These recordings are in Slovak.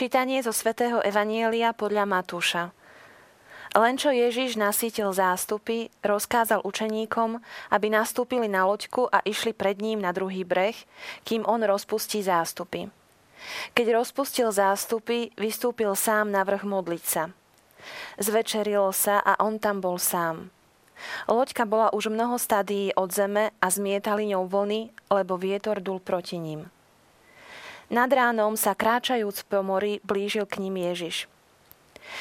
Čítanie zo svätého Evanielia podľa Matúša. Len čo Ježiš nasítil zástupy, rozkázal učeníkom, aby nastúpili na loďku a išli pred ním na druhý breh, kým on rozpustí zástupy. Keď rozpustil zástupy, vystúpil sám na vrch modliť sa. Zvečerilo sa a on tam bol sám. Loďka bola už mnoho stadií od zeme a zmietali ňou vlny, lebo vietor dul proti ním. Nad ránom sa kráčajúc po mori blížil k ním Ježiš.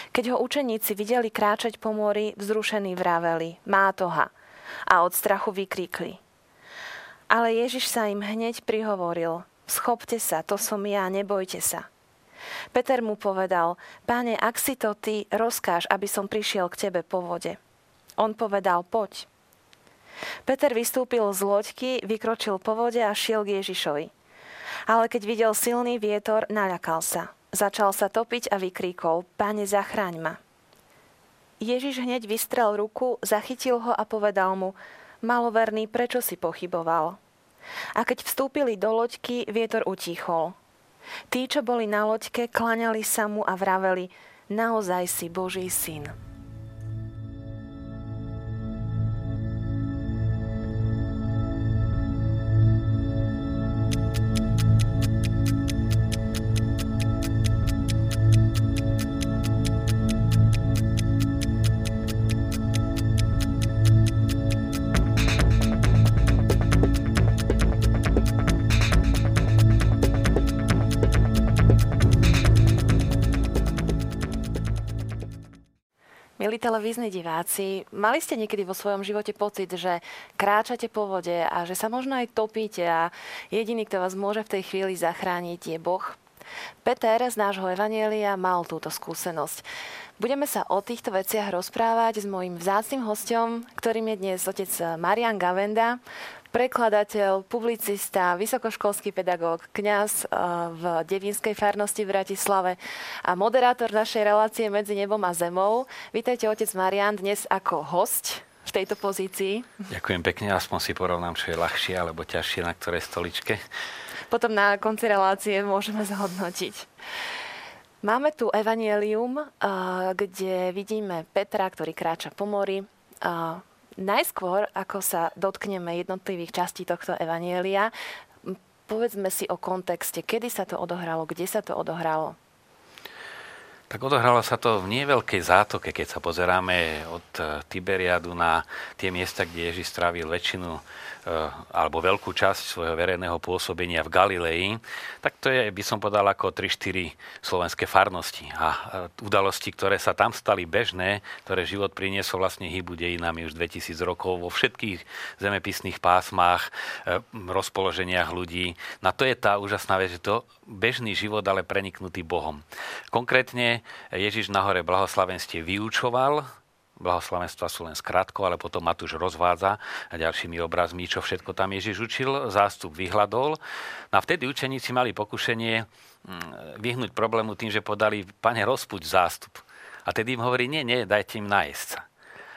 Keď ho učeníci videli kráčať po mori, vzrušení vraveli, má toha, a od strachu vykríkli. Ale Ježiš sa im hneď prihovoril, schopte sa, to som ja, nebojte sa. Peter mu povedal, páne, ak si to ty, rozkáž, aby som prišiel k tebe po vode. On povedal, poď. Peter vystúpil z loďky, vykročil po vode a šiel k Ježišovi. Ale keď videl silný vietor, naľakal sa. Začal sa topiť a vykríkol, páne, zachráň ma. Ježiš hneď vystrel ruku, zachytil ho a povedal mu, maloverný, prečo si pochyboval? A keď vstúpili do loďky, vietor utichol. Tí, čo boli na loďke, klaňali sa mu a vraveli, naozaj si Boží syn. Milí televízni diváci, mali ste niekedy vo svojom živote pocit, že kráčate po vode a že sa možno aj topíte a jediný, kto vás môže v tej chvíli zachrániť, je Boh? Peter z nášho Evanielia mal túto skúsenosť. Budeme sa o týchto veciach rozprávať s mojim vzácným hostom, ktorým je dnes otec Marian Gavenda, prekladateľ, publicista, vysokoškolský pedagóg, kňaz eh, v Devinskej farnosti v Bratislave a moderátor našej relácie Medzi nebom a zemou. Vítajte, otec Marian, dnes ako host v tejto pozícii. Ďakujem pekne, aspoň si porovnám, čo je ľahšie alebo ťažšie na ktorej stoličke. Potom na konci relácie môžeme zhodnotiť. Máme tu evanielium, kde vidíme Petra, ktorý kráča po mori. Najskôr, ako sa dotkneme jednotlivých častí tohto evanielia, povedzme si o kontexte, kedy sa to odohralo, kde sa to odohralo. Tak odohralo sa to v nieveľkej zátoke, keď sa pozeráme od eh, Tiberiadu na tie miesta, kde Ježiš strávil väčšinu alebo veľkú časť svojho verejného pôsobenia v Galilei, tak to je, by som povedal, ako 3-4 slovenské farnosti. A eh, udalosti, ktoré sa tam stali bežné, ktoré život priniesol vlastne hybu dejinami už 2000 rokov vo všetkých zemepisných pásmach, eh, rozpoloženiach ľudí. Na to je tá úžasná vec, že to bežný život, ale preniknutý Bohom. Konkrétne Ježiš na hore blahoslavenstve vyučoval, blahoslavenstva sú len skrátko, ale potom Matúš rozvádza a ďalšími obrazmi, čo všetko tam Ježiš učil, zástup vyhľadol. No a vtedy učeníci mali pokušenie mm, vyhnúť problému tým, že podali, pane, rozpuť zástup. A tedy im hovorí, nie, nie, dajte im najesť sa.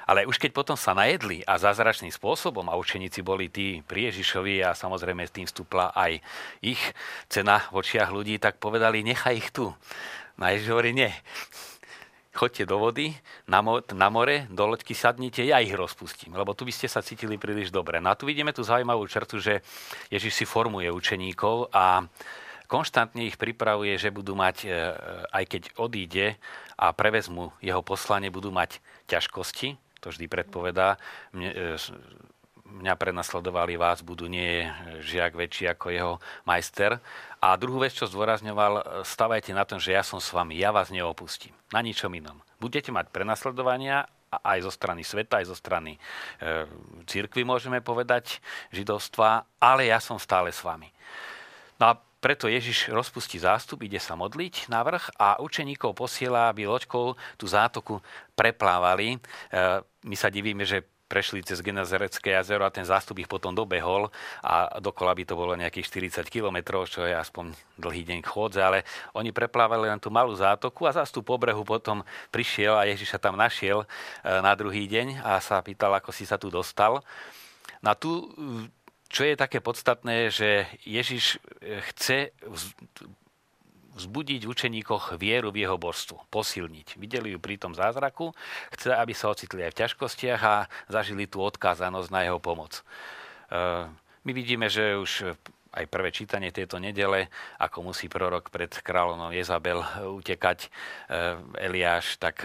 Ale už keď potom sa najedli a zázračným spôsobom, a učeníci boli tí pri Ježišovi a samozrejme s tým vstúpla aj ich cena v očiach ľudí, tak povedali, nechaj ich tu. No a Ježiš hovorí, nie, choďte do vody, na, mo- na more, do loďky sadnite, ja ich rozpustím, lebo tu by ste sa cítili príliš dobre. No a tu vidíme tú zaujímavú črtu, že Ježiš si formuje učeníkov a konštantne ich pripravuje, že budú mať, e, aj keď odíde a prevezmu jeho poslanie, budú mať ťažkosti, to vždy predpovedá. Mne, e, mňa prenasledovali vás, budú nie žiak väčší ako jeho majster. A druhú vec, čo zdôrazňoval, stavajte na tom, že ja som s vami, ja vás neopustím. Na ničom inom. Budete mať prenasledovania aj zo strany sveta, aj zo strany e, církvy, môžeme povedať, židovstva, ale ja som stále s vami. No a preto Ježiš rozpustí zástup, ide sa modliť na vrch a učeníkov posiela, aby loďkou tú zátoku preplávali. E, my sa divíme, že prešli cez Genazarecké jazero a ten zástup ich potom dobehol a dokola by to bolo nejakých 40 kilometrov, čo je aspoň dlhý deň chôdze, ale oni preplávali len tú malú zátoku a zástup po brehu potom prišiel a Ježiša tam našiel e, na druhý deň a sa pýtal, ako si sa tu dostal. Na tu čo je také podstatné, že Ježiš e, chce vzbudiť v učeníkoch vieru v jeho božstvo, posilniť. Videli ju pri tom zázraku, chce, aby sa ocitli aj v ťažkostiach a zažili tú odkázanosť na jeho pomoc. Eh, my vidíme, že už aj prvé čítanie tejto nedele, ako musí prorok pred kráľovnou Jezabel utekať Eliáš, tak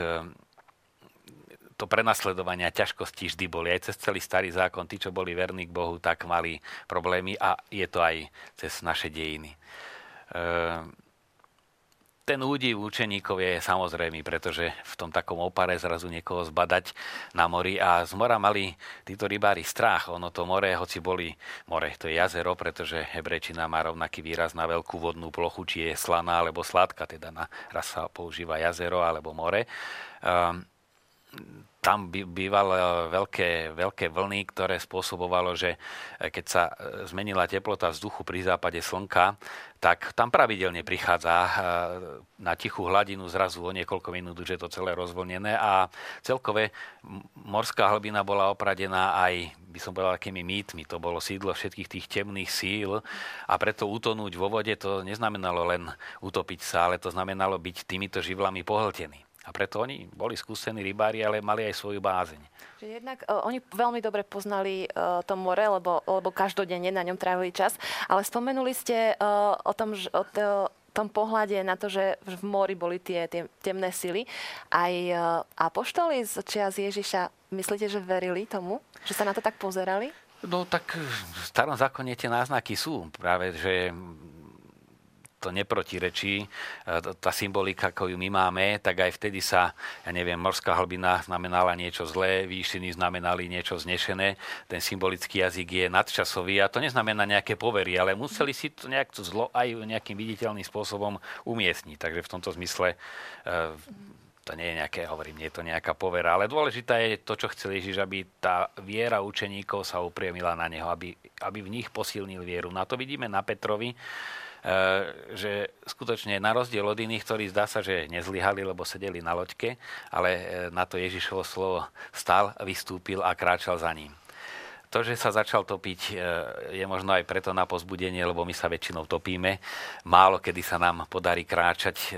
to prenasledovanie a ťažkosti vždy boli. Aj cez celý starý zákon, tí, čo boli verní k Bohu, tak mali problémy a je to aj cez naše dejiny. Ehm, ten údiv učeníkov je samozrejmý, pretože v tom takom opare zrazu niekoho zbadať na mori a z mora mali títo rybári strach. Ono to more, hoci boli more, to je jazero, pretože hebrečina má rovnaký výraz na veľkú vodnú plochu, či je slaná alebo sladká, teda na, raz sa používa jazero alebo more. Um, tam bývali e, veľké, veľké vlny, ktoré spôsobovalo, že e, keď sa e, zmenila teplota vzduchu pri západe slnka, tak tam pravidelne prichádza na tichú hladinu zrazu o niekoľko minút, že je to celé rozvolnené a celkové morská hlbina bola opradená aj, by som povedal, akými mýtmi. To bolo sídlo všetkých tých temných síl a preto utonúť vo vode to neznamenalo len utopiť sa, ale to znamenalo byť týmito živlami pohltený. A preto oni boli skúsení rybári, ale mali aj svoju bázeň. Že jednak uh, oni veľmi dobre poznali uh, to more, lebo, lebo každodenne na ňom trávili čas. Ale spomenuli ste uh, o tom, že, o to, tom pohľade na to, že v mori boli tie, tie temné sily. Aj apoštoli z čias Ježiša, myslíte, že verili tomu? Že sa na to tak pozerali? No tak v starom zákone tie náznaky sú. Práve, že to neprotirečí. E, tá symbolika, ako ju my máme, tak aj vtedy sa, ja neviem, morská hlbina znamenala niečo zlé, výšiny znamenali niečo znešené. Ten symbolický jazyk je nadčasový a to neznamená nejaké povery, ale museli si to nejak to zlo aj nejakým viditeľným spôsobom umiestniť. Takže v tomto zmysle e, to nie je nejaké, hovorím, nie je to nejaká povera, ale dôležité je to, čo chcel Ježiš, aby tá viera učeníkov sa upriemila na neho, aby, aby v nich posilnil vieru. Na to vidíme na Petrovi, že skutočne na rozdiel od iných, ktorí zdá sa, že nezlyhali, lebo sedeli na loďke, ale eh, na to Ježišovo slovo stal, vystúpil a kráčal za ním. To, že sa začal topiť, eh, je možno aj preto na pozbudenie, lebo my sa väčšinou topíme. Málo kedy sa nám podarí kráčať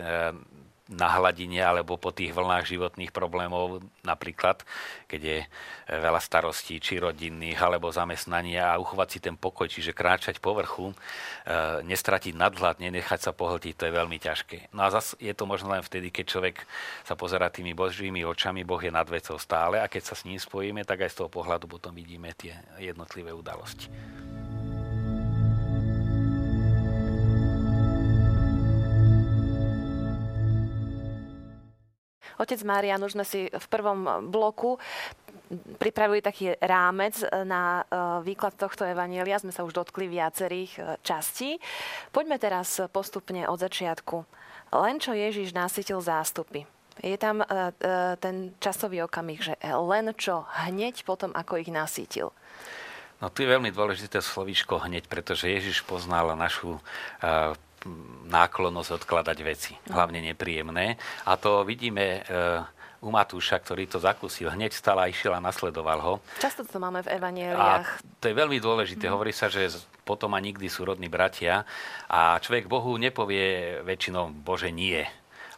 na hladine alebo po tých vlnách životných problémov, napríklad, keď je e, veľa starostí, či rodinných, alebo zamestnania a uchovať si ten pokoj, čiže kráčať po vrchu, e, nestratiť nadhľad, nenechať sa pohltiť, to je veľmi ťažké. No a zase je to možno len vtedy, keď človek sa pozera tými božími očami, Boh je nad vecou stále a keď sa s ním spojíme, tak aj z toho pohľadu potom vidíme tie jednotlivé udalosti. Otec Marian, už sme si v prvom bloku pripravili taký rámec na e, výklad tohto evanielia. Sme sa už dotkli viacerých častí. Poďme teraz postupne od začiatku. Len čo Ježiš nasytil zástupy. Je tam ten časový okamih, že len čo hneď potom, ako ich nasítil. No tu je veľmi dôležité slovíčko hneď, pretože Ježiš poznal našu náklonnosť odkladať veci, hlavne nepríjemné. A to vidíme eh, u Matúša, ktorý to zakúsil. Hneď stala, išiel a nasledoval ho. Často to máme v evanieliách. A to je veľmi dôležité. Hmm. Hovorí sa, že potom a nikdy sú rodní bratia. A človek Bohu nepovie väčšinou, Bože, nie.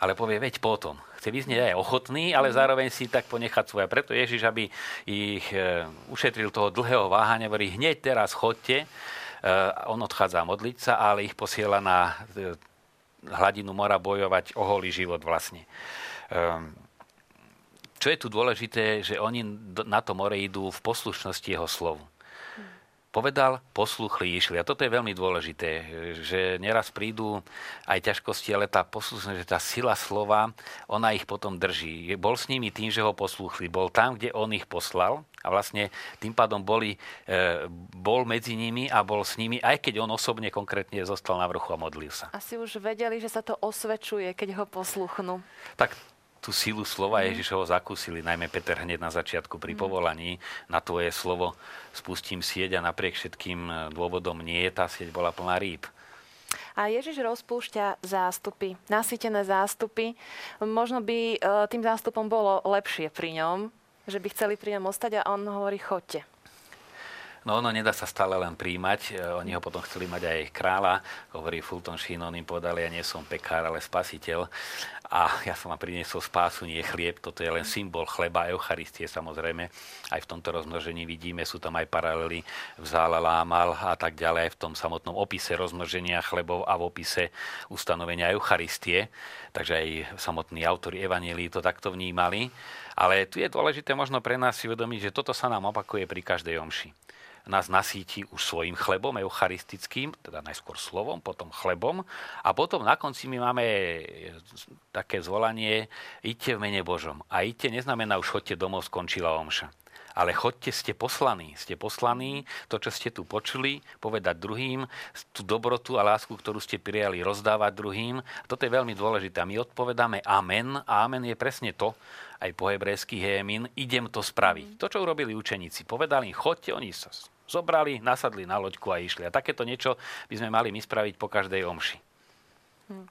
Ale povie, veď potom. Chce vyznieť aj ochotný, ale mhm. zároveň si tak ponechať svoje. Preto Ježiš, aby ich eh, ušetril toho dlhého váhania, hovorí, hneď teraz chodte, on odchádza modliť sa, ale ich posiela na eh, hladinu mora bojovať o holý život vlastne. Ehm, čo je tu dôležité, že oni na to more idú v poslušnosti jeho slovu povedal, posluchli, išli. A toto je veľmi dôležité, že neraz prídu aj ťažkosti, ale tá poslušnosť, že tá sila slova, ona ich potom drží. Bol s nimi tým, že ho posluchli. Bol tam, kde on ich poslal a vlastne tým pádom boli, e, bol medzi nimi a bol s nimi, aj keď on osobne konkrétne zostal na vrchu a modlil sa. Asi už vedeli, že sa to osvedčuje, keď ho posluchnú. Tak tú sílu slova mm. Ježišovo zakúsili, najmä Peter hneď na začiatku pri mm. povolaní. Na tvoje slovo spustím sieť a napriek všetkým e, dôvodom nie, tá sieť bola plná rýb. A Ježiš rozpúšťa zástupy, nasýtené zástupy. Možno by e, tým zástupom bolo lepšie pri ňom, že by chceli pri ňom ostať a on hovorí, chodte. No ono nedá sa stále len príjmať. E, oni ho potom chceli mať aj kráľa. Hovorí Fulton Sheen, on im povedal, ja nie som pekár, ale spasiteľ. A ja som vám priniesol spásu, nie chlieb. Toto je len symbol chleba, Eucharistie samozrejme. Aj v tomto rozmnožení vidíme, sú tam aj paralely v zále lámal a tak ďalej. V tom samotnom opise rozmnoženia chlebov a v opise ustanovenia Eucharistie. Takže aj samotní autori Evanílii to takto vnímali. Ale tu je dôležité možno pre nás si uvedomiť, že toto sa nám opakuje pri každej omši nás nasíti už svojim chlebom eucharistickým, teda najskôr slovom, potom chlebom a potom na konci my máme také zvolanie idte v mene Božom. A idte neznamená už chodte domov, skončila omša. Ale chodte, ste poslaní. Ste poslaní, to, čo ste tu počuli, povedať druhým, tú dobrotu a lásku, ktorú ste prijali, rozdávať druhým. Toto je veľmi dôležité. A my odpovedáme amen. A amen je presne to, aj po hebrejsky hemin, idem to spraviť. To, čo urobili učeníci. Povedali chodte, oni sa zobrali, nasadli na loďku a išli. A takéto niečo by sme mali my spraviť po každej omši. Hm.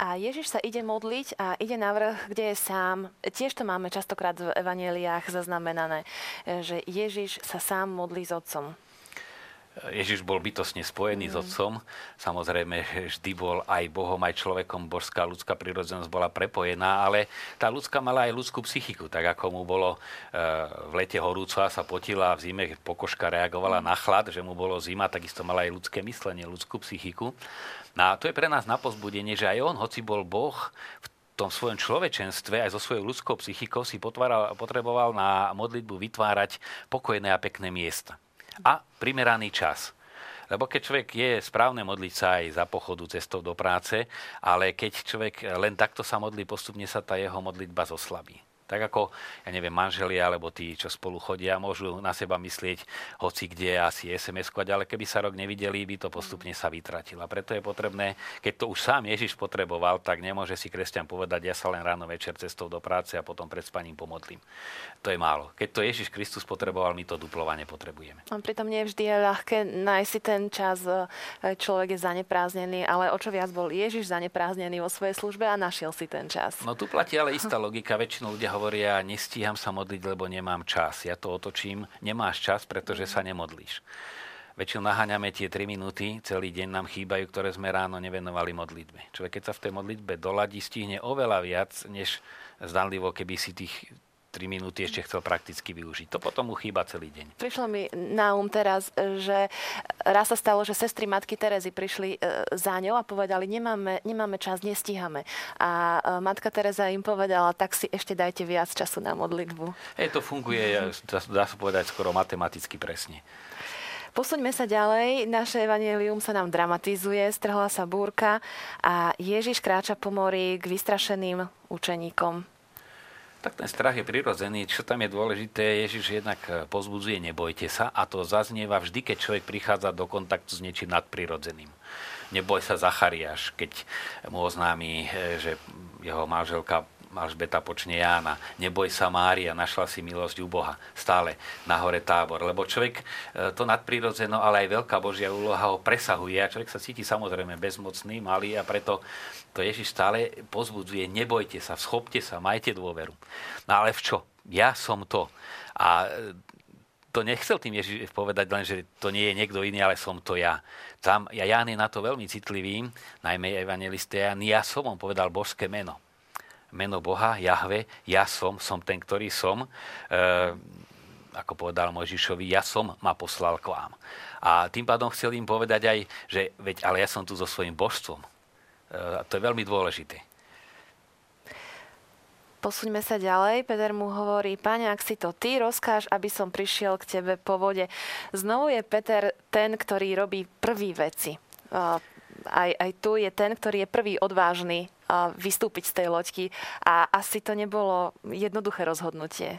A Ježiš sa ide modliť a ide na vrch, kde je sám. Tiež to máme častokrát v evaneliách zaznamenané, že Ježiš sa sám modlí s otcom. Ježiš bol bytosne spojený mm. s Otcom. Samozrejme, vždy bol aj Bohom, aj človekom. Božská ľudská prírodzenosť bola prepojená, ale tá ľudská mala aj ľudskú psychiku. Tak ako mu bolo e, v lete horúco a sa potila a v zime pokožka reagovala mm. na chlad, že mu bolo zima, takisto mala aj ľudské myslenie, ľudskú psychiku. No a to je pre nás na pozbudenie, že aj on, hoci bol Boh, v tom svojom človečenstve aj so svojou ľudskou psychikou si potváral, potreboval na modlitbu vytvárať pokojné a pekné miesta a primeraný čas. Lebo keď človek je správne modliť sa aj za pochodu cestou do práce, ale keď človek len takto sa modlí, postupne sa tá jeho modlitba zoslabí. Tak ako, ja neviem, manželia alebo tí, čo spolu chodia, môžu na seba myslieť hoci kde asi SMS-kovať, ale keby sa rok nevideli, by to postupne sa vytratilo. Preto je potrebné, keď to už sám Ježiš potreboval, tak nemôže si kresťan povedať, ja sa len ráno večer cestou do práce a potom pred spaním pomodlím. To je málo. Keď to Ježiš Kristus potreboval, my to duplovane potrebujeme. A pritom nie vždy je ľahké nájsť si ten čas, e, človek je zanepráznený, ale o čo viac bol Ježiš zanepráznený vo svojej službe a našiel si ten čas. No tu platí ale istá logika. Väčšinou ľudia hovoria, nestíham sa modliť, lebo nemám čas. Ja to otočím, nemáš čas, pretože sa nemodlíš. Väčšinou naháňame tie 3 minúty, celý deň nám chýbajú, ktoré sme ráno nevenovali modlitbe. Človek, keď sa v tej modlitbe doladí, stihne oveľa viac, než zdanlivo, keby si tých 3 minúty ešte chcel prakticky využiť. To potom mu chýba celý deň. Prišlo mi na um teraz, že raz sa stalo, že sestry matky Terezy prišli e, za ňou a povedali, nemáme, nemáme čas, nestíhame. A e, matka Teresa im povedala, tak si ešte dajte viac času na modlitbu. Hej, to funguje, dá sa povedať, skoro matematicky presne. Posuňme sa ďalej. Naše evanelium sa nám dramatizuje, strhla sa búrka a Ježiš kráča po mori k vystrašeným učeníkom. Tak ten strach je prirodzený. Čo tam je dôležité, Ježiš jednak eh, pozbudzuje, nebojte sa a to zaznieva vždy, keď človek prichádza do kontaktu s niečím nadprirodzeným. Neboj sa Zachariáš, keď mu oznámi, eh, že jeho manželka Alžbeta počne Jána. Neboj sa Mária, našla si milosť u Boha. Stále na hore tábor. Lebo človek e, to nadprirodzeno, ale aj veľká Božia úloha ho presahuje a človek sa cíti samozrejme bezmocný, malý a preto to Ježiš stále pozbudzuje. Nebojte sa, schopte sa, majte dôveru. No ale v čo? Ja som to. A e, to nechcel tým Ježiš povedať len, že to nie je niekto iný, ale som to ja. Tam, ja Ján je na to veľmi citlivý, najmä evangeliste Ján, ja som, on povedal božské meno meno Boha, Jahve, ja som, som ten, ktorý som. E, ako povedal Mojžišovi, ja som ma poslal k vám. A tým pádom chcel im povedať aj, že veď, ale ja som tu so svojím božstvom. E, to je veľmi dôležité. Posuňme sa ďalej. Peter mu hovorí, páne, ak si to ty, rozkáž, aby som prišiel k tebe po vode. Znovu je Peter ten, ktorý robí prvý veci. Aj, aj tu je ten, ktorý je prvý odvážny vystúpiť z tej loďky a asi to nebolo jednoduché rozhodnutie.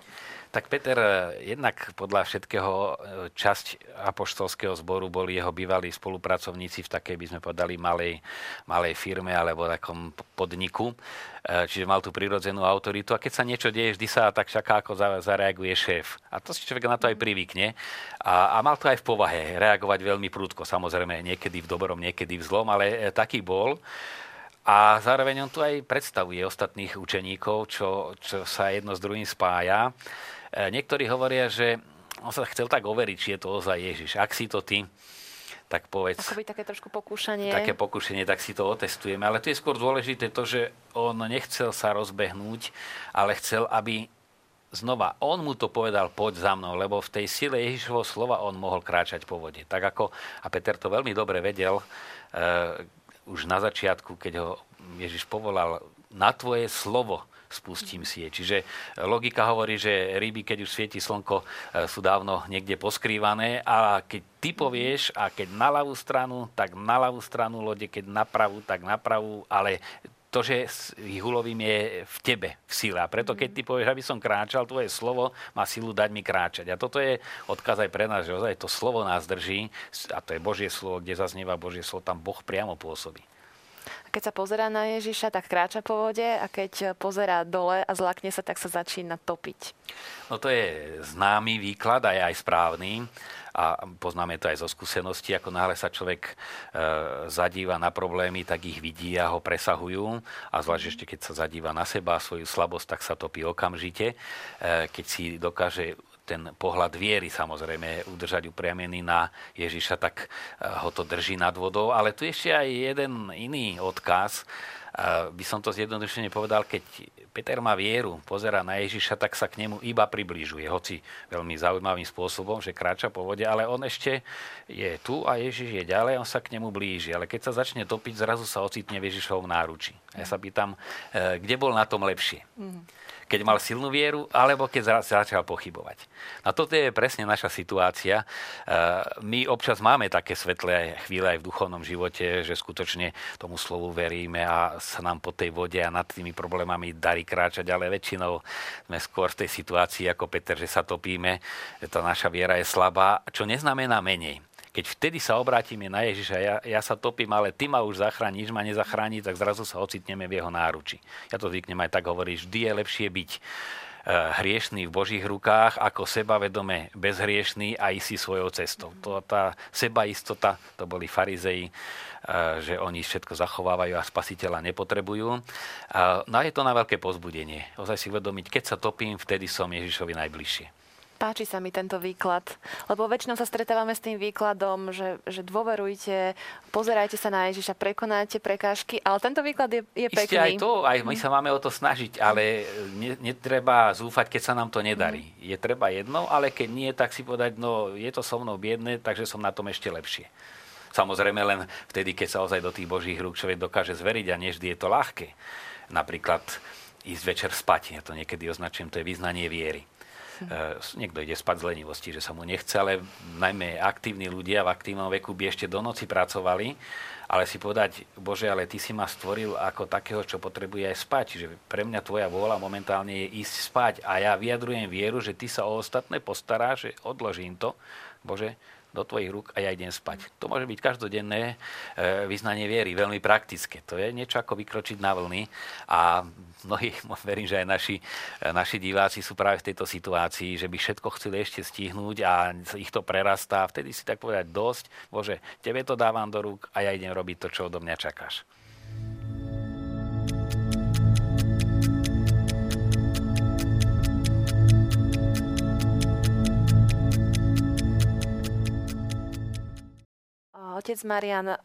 Tak Peter, jednak podľa všetkého e, časť apoštolského zboru boli jeho bývalí spolupracovníci v takej, by sme povedali, malej, malej firme alebo takom podniku. E, čiže mal tú prirodzenú autoritu a keď sa niečo deje, vždy sa tak čaká, ako zareaguje šéf. A to si človek na to aj privykne. A, a mal to aj v povahe reagovať veľmi prúdko. Samozrejme, niekedy v dobrom, niekedy v zlom, ale taký bol. A zároveň on tu aj predstavuje ostatných učeníkov, čo, čo sa jedno s druhým spája. E, niektorí hovoria, že on sa chcel tak overiť, či je to ozaj Ježiš. Ak si to ty, tak povedz... Akoby také trošku pokúšanie. Také pokúšanie, tak si to otestujeme. Ale tu je skôr dôležité to, že on nechcel sa rozbehnúť, ale chcel, aby znova, on mu to povedal, poď za mnou, lebo v tej sile Ježišovho slova on mohol kráčať po vode. Tak ako, a Peter to veľmi dobre vedel, uh, už na začiatku, keď ho Ježiš povolal, na tvoje slovo spustím si je. Čiže logika hovorí, že ryby, keď už svieti slnko, e, sú dávno niekde poskrývané a keď ty povieš a keď na ľavú stranu, tak na ľavú stranu lode, keď na pravú, tak na pravú, ale to, že ich ulovím, je v tebe, v sile. A preto, keď ty povieš, aby som kráčal, tvoje slovo má silu dať mi kráčať. A toto je odkaz aj pre nás, že ozaj to slovo nás drží, a to je Božie slovo, kde zaznieva Božie slovo, tam Boh priamo pôsobí. Keď sa pozerá na Ježiša, tak kráča po vode a keď pozerá dole a zlakne sa, tak sa začína topiť. No to je známy výklad a je aj správny a poznáme to aj zo skúsenosti, ako náhle sa človek e, zadíva na problémy, tak ich vidí a ho presahujú a zvlášť ešte keď sa zadíva na seba a svoju slabosť, tak sa topí okamžite. E, keď si dokáže ten pohľad viery samozrejme udržať upriamený na Ježiša, tak eh, ho to drží nad vodou. Ale tu ešte aj jeden iný odkaz, by som to zjednodušene povedal, keď Peter má vieru, pozera na Ježiša, tak sa k nemu iba približuje, hoci veľmi zaujímavým spôsobom, že kráča po vode, ale on ešte je tu a Ježiš je ďalej, on sa k nemu blíži. Ale keď sa začne topiť, zrazu sa ocitne v Ježišovom náruči. Ja sa pýtam, eh, kde bol na tom lepšie? Mm keď mal silnú vieru, alebo keď začal pochybovať. A toto je presne naša situácia. E, my občas máme také svetlé chvíle aj v duchovnom živote, že skutočne tomu slovu veríme a sa nám po tej vode a nad tými problémami darí kráčať, ale väčšinou sme skôr v tej situácii ako Peter, že sa topíme, že tá naša viera je slabá, čo neznamená menej. Keď vtedy sa obrátime na Ježiša, ja, ja sa topím, ale ty ma už zachrániš, ma nezachráni, tak zrazu sa ocitneme v jeho náruči. Ja to zvyknem aj tak hovoriť, vždy je lepšie byť e, hriešný v Božích rukách, ako sebavedome bezhriešný a si svojou cestou. To, tá sebaistota, to boli farizei, e, že oni všetko zachovávajú a spasiteľa nepotrebujú. No a je to na veľké pozbudenie. Ozaj si uvedomiť, keď sa topím, vtedy som Ježišovi najbližšie. Páči sa mi tento výklad, lebo väčšinou sa stretávame s tým výkladom, že, že dôverujte, pozerajte sa na Ježiša, prekonáte prekážky, ale tento výklad je, je Isté pekný. aj to, aj my sa máme o to snažiť, ale ne, netreba zúfať, keď sa nám to nedarí. Mm. Je treba jedno, ale keď nie, tak si povedať, no je to so mnou biedne, takže som na tom ešte lepšie. Samozrejme len vtedy, keď sa ozaj do tých božích rúk človek dokáže zveriť a neždy je to ľahké. Napríklad ísť večer spať, ja to niekedy označujem, to je význanie viery. Uh, niekto ide spať z lenivosti, že sa mu nechce, ale najmä aktívni ľudia v aktívnom veku by ešte do noci pracovali, ale si povedať, Bože, ale Ty si ma stvoril ako takého, čo potrebuje aj spať. Čiže pre mňa Tvoja vôľa momentálne je ísť spať a ja vyjadrujem vieru, že Ty sa o ostatné postaráš, že odložím to. Bože, do tvojich rúk a ja idem spať. To môže byť každodenné e, vyznanie viery, veľmi praktické. To je niečo ako vykročiť na vlny a mnohí, verím, že aj naši, e, naši diváci sú práve v tejto situácii, že by všetko chceli ešte stihnúť a ich to prerastá. Vtedy si tak povedať dosť, bože, tebe to dávam do rúk a ja idem robiť to, čo odo mňa čakáš. Otec Marian,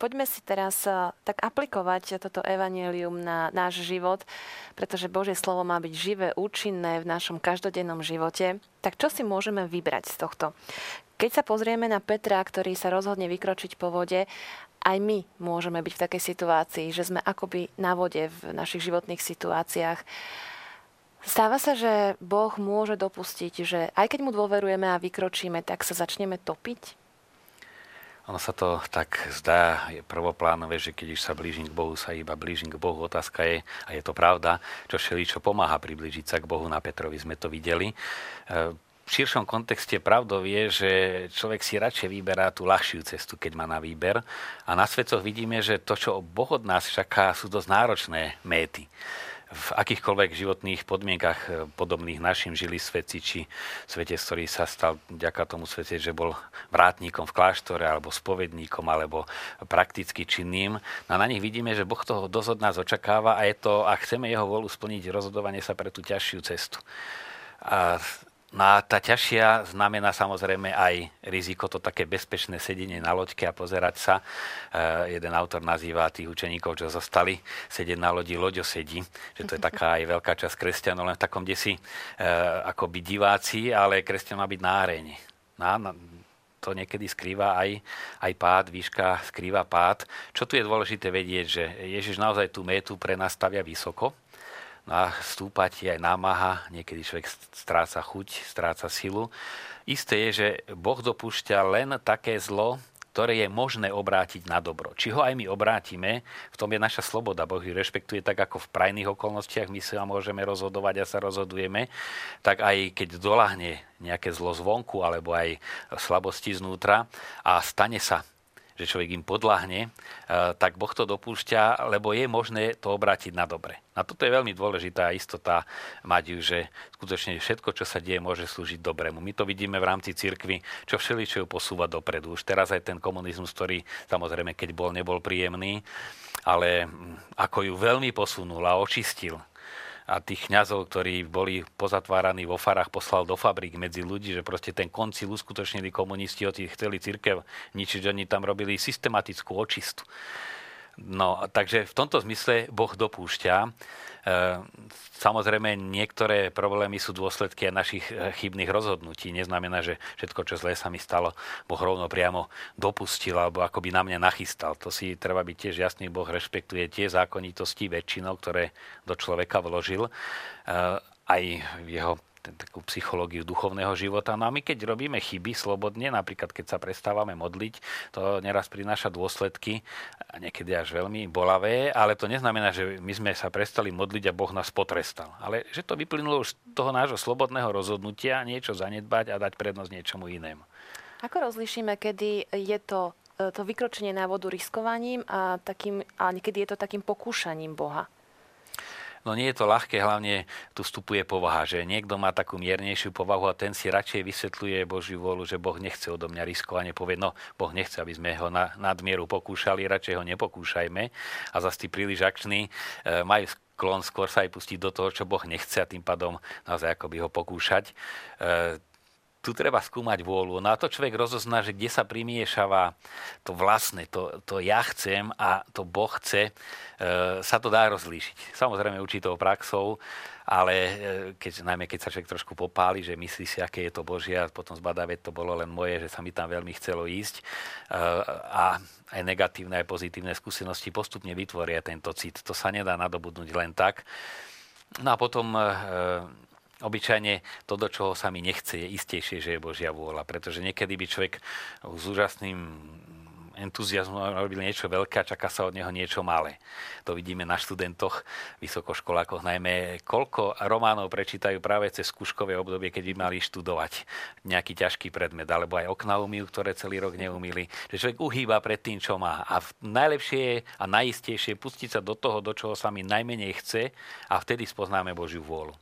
poďme si teraz eh, tak aplikovať toto evanelium na náš život, pretože Božie slovo má byť živé, účinné v našom každodennom živote. Tak čo si môžeme vybrať z tohto? Keď sa pozrieme na Petra, ktorý sa rozhodne vykročiť po vode, aj my môžeme byť v takej situácii, že sme akoby na vode v našich životných situáciách. Stáva sa, že Boh môže dopustiť, že aj keď mu dôverujeme a vykročíme, tak sa začneme topiť? Ono sa to tak zdá je prvoplánové, že keď sa blížim k Bohu, sa iba blížim k Bohu. Otázka je, a je to pravda, čo všeli, čo pomáha priblížiť sa k Bohu. Na Petrovi sme to videli. E, v širšom kontexte pravdou je, že človek si radšej vyberá tú ľahšiu cestu, keď má na výber. A na svetoch vidíme, že to, čo Boh od nás čaká, sú dosť náročné méty v akýchkoľvek životných podmienkach e, podobných našim žili sveci, či svete, ktorý sa stal vďaka tomu svete, že bol vrátnikom v kláštore, alebo spovedníkom, alebo prakticky činným. No a na nich vidíme, že Boh toho dosť od nás očakáva a je to, a chceme jeho volu splniť, rozhodovanie sa pre tú ťažšiu cestu. A No a tá ťažšia znamená samozrejme aj riziko, to také bezpečné sedenie na loďke a pozerať sa. E, jeden autor nazýva tých učeníkov, čo zostali, sedieť na lodi, loďo sedí, že to je taká aj veľká časť kresťanov, len v takom desi e, akoby diváci, ale kresťan má byť náreň. Na, na, to niekedy skrýva aj, aj pád, výška skrýva pád. Čo tu je dôležité vedieť, že Ježiš naozaj tú métu pre nás stavia vysoko, No a stúpať je aj námaha, niekedy človek stráca chuť, stráca silu. Isté je, že Boh dopúšťa len také zlo, ktoré je možné obrátiť na dobro. Či ho aj my obrátime, v tom je naša sloboda. Boh ju rešpektuje tak, ako v prajných okolnostiach my sa môžeme rozhodovať a sa rozhodujeme, tak aj keď dolahne nejaké zlo zvonku alebo aj slabosti znútra a stane sa že človek im podľahne, e, tak Boh to dopúšťa, lebo je možné to obrátiť na dobre. A toto je veľmi dôležitá istota mať ju, že skutočne všetko, čo sa deje, môže slúžiť dobrému. My to vidíme v rámci cirkvy, čo všeličo posúva dopredu. Už teraz aj ten komunizmus, ktorý samozrejme, keď bol, nebol príjemný, ale ako ju veľmi posunul a očistil a tých kňazov, ktorí boli pozatváraní vo farách, poslal do fabrík medzi ľudí, že proste ten koncil uskutočnili komunisti, oni chceli církev ničiť, oni tam robili systematickú očistu. No, takže v tomto zmysle Boh dopúšťa. E, samozrejme, niektoré problémy sú dôsledky našich e, chybných rozhodnutí. Neznamená, že všetko, čo zlé sa mi stalo, Boh rovno priamo dopustil alebo akoby na mňa nachystal. To si treba byť tiež jasný. Boh rešpektuje tie zákonitosti väčšinou, ktoré do človeka vložil. E, aj v jeho ten, takú psychológiu duchovného života. No a my keď robíme chyby slobodne, napríklad keď sa prestávame modliť, to neraz prináša dôsledky, a niekedy až veľmi bolavé, ale to neznamená, že my sme sa prestali modliť a Boh nás potrestal. Ale že to vyplynulo už z toho nášho slobodného rozhodnutia niečo zanedbať a dať prednosť niečomu inému. Ako rozlišíme, kedy je to, e, to vykročenie na vodu riskovaním a, takým, a niekedy je to takým pokúšaním Boha? No nie je to ľahké, hlavne tu vstupuje povaha, že niekto má takú miernejšiu povahu a ten si radšej vysvetľuje Božiu vôľu, že Boh nechce odo mňa riskovanie, povie, no Boh nechce, aby sme ho na, nadmieru pokúšali, radšej ho nepokúšajme. A zase tí príliš akční e, majú sklon skôr sa aj pustiť do toho, čo Boh nechce a tým pádom naozaj akoby ho pokúšať. E, tu treba skúmať vôľu. No a to človek rozozná, že kde sa primiešava to vlastné, to, to ja chcem a to Boh chce, e, sa to dá rozlíšiť. Samozrejme určitou praxou, ale e, keď, najmä keď sa človek trošku popáli, že myslí si, aké je to Božie a potom zbadá, to bolo len moje, že sa mi tam veľmi chcelo ísť e, a aj negatívne, aj pozitívne skúsenosti postupne vytvoria tento cit. To sa nedá nadobudnúť len tak. No a potom e, Obyčajne to, do čoho sa mi nechce, je istejšie, že je Božia vôľa. Pretože niekedy by človek s úžasným entuziasmom robil niečo veľké a čaká sa od neho niečo malé. To vidíme na študentoch, vysokoškolákoch, najmä koľko románov prečítajú práve cez skúškové obdobie, keď by mali študovať nejaký ťažký predmet, alebo aj okna umývajú, ktoré celý rok neumýli. Že človek uhýba pred tým, čo má. A najlepšie a najistejšie pustiť sa do toho, do čoho sa mi najmenej chce a vtedy spoznáme Božiu vôľu.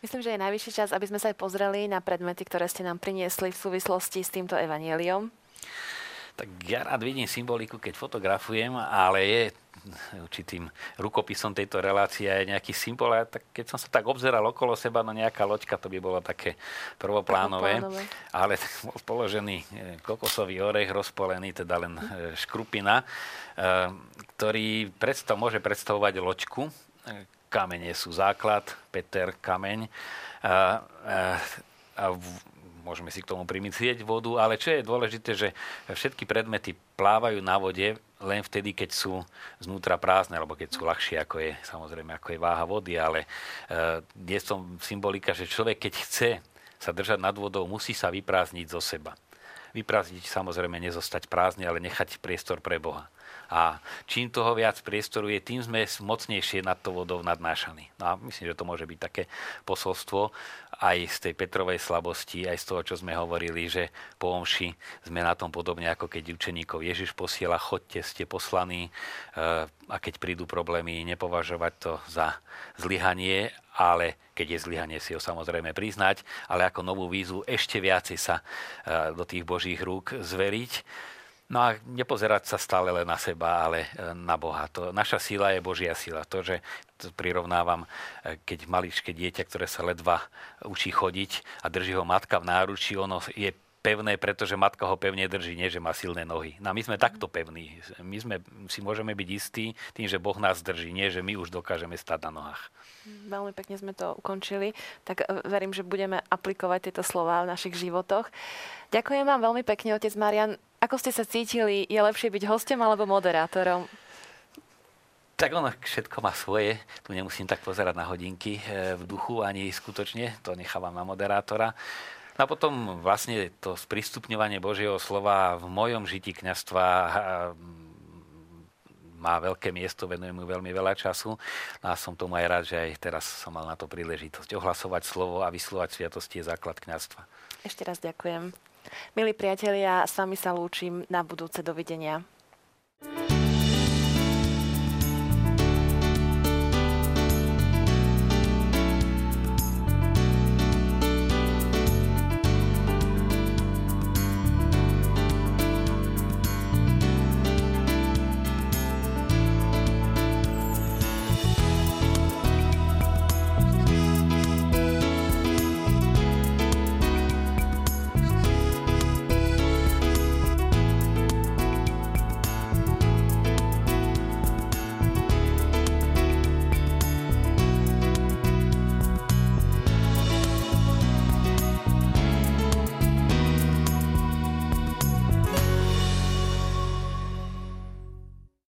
Myslím, že je najvyšší čas, aby sme sa aj pozreli na predmety, ktoré ste nám priniesli v súvislosti s týmto evanieliom. Tak ja rád vidím symboliku, keď fotografujem, ale je určitým rukopisom tejto relácie je nejaký symbol. A tak keď som sa tak obzeral okolo seba, no nejaká loďka, to by bolo také prvoplánové. prvoplánové. Ale bol položený e, kokosový orech, rozpolený, teda len e, škrupina, e, ktorý predstav, môže predstavovať loďku, kamene sú základ, Peter kameň. A, a, a môžeme si k tomu primyslieť vodu, ale čo je dôležité, že všetky predmety plávajú na vode len vtedy, keď sú znútra prázdne, alebo keď sú ľahšie, ako je samozrejme ako je váha vody, ale uh, je som symbolika, že človek, keď chce sa držať nad vodou, musí sa vyprázdniť zo seba. Vyprázdniť samozrejme nezostať prázdne, ale nechať priestor pre Boha. A čím toho viac priestoru je, tým sme mocnejšie nad to vodou nadnášaní. No a myslím, že to môže byť také posolstvo aj z tej Petrovej slabosti, aj z toho, čo sme hovorili, že po omši sme na tom podobne, ako keď učeníkov Ježiš posiela, chodte, ste poslaní eh, a keď prídu problémy, nepovažovať to za zlyhanie, ale keď je zlyhanie, si ho samozrejme priznať, ale ako novú výzvu ešte viacej sa eh, do tých Božích rúk zveriť No a nepozerať sa stále len na seba, ale e, na Boha. To, naša sila je Božia sila. To, že to prirovnávam, e, keď maličké dieťa, ktoré sa ledva učí chodiť a drží ho matka v náručí, ono je pevné, pretože matka ho pevne drží, nie že má silné nohy. No my sme takto pevní. My sme, si môžeme byť istí tým, že Boh nás drží, nie že my už dokážeme stať na nohách. Veľmi pekne sme to ukončili, tak e, verím, že budeme aplikovať tieto slova v našich životoch. Ďakujem vám veľmi pekne, otec Marian. Ako ste sa cítili? Je lepšie byť hostom alebo moderátorom? Tak ono všetko má svoje. Tu nemusím tak pozerať na hodinky e, v duchu, ani skutočne. To nechávam na moderátora. No a potom vlastne to sprístupňovanie Božieho slova v mojom žití kňastva má veľké miesto, venujem mu veľmi veľa času no a som tomu aj rád, že aj teraz som mal na to príležitosť ohlasovať slovo a vyslovať sviatosti je základ kňastva. Ešte raz ďakujem. Milí priatelia, s vami sa lúčim na budúce dovidenia.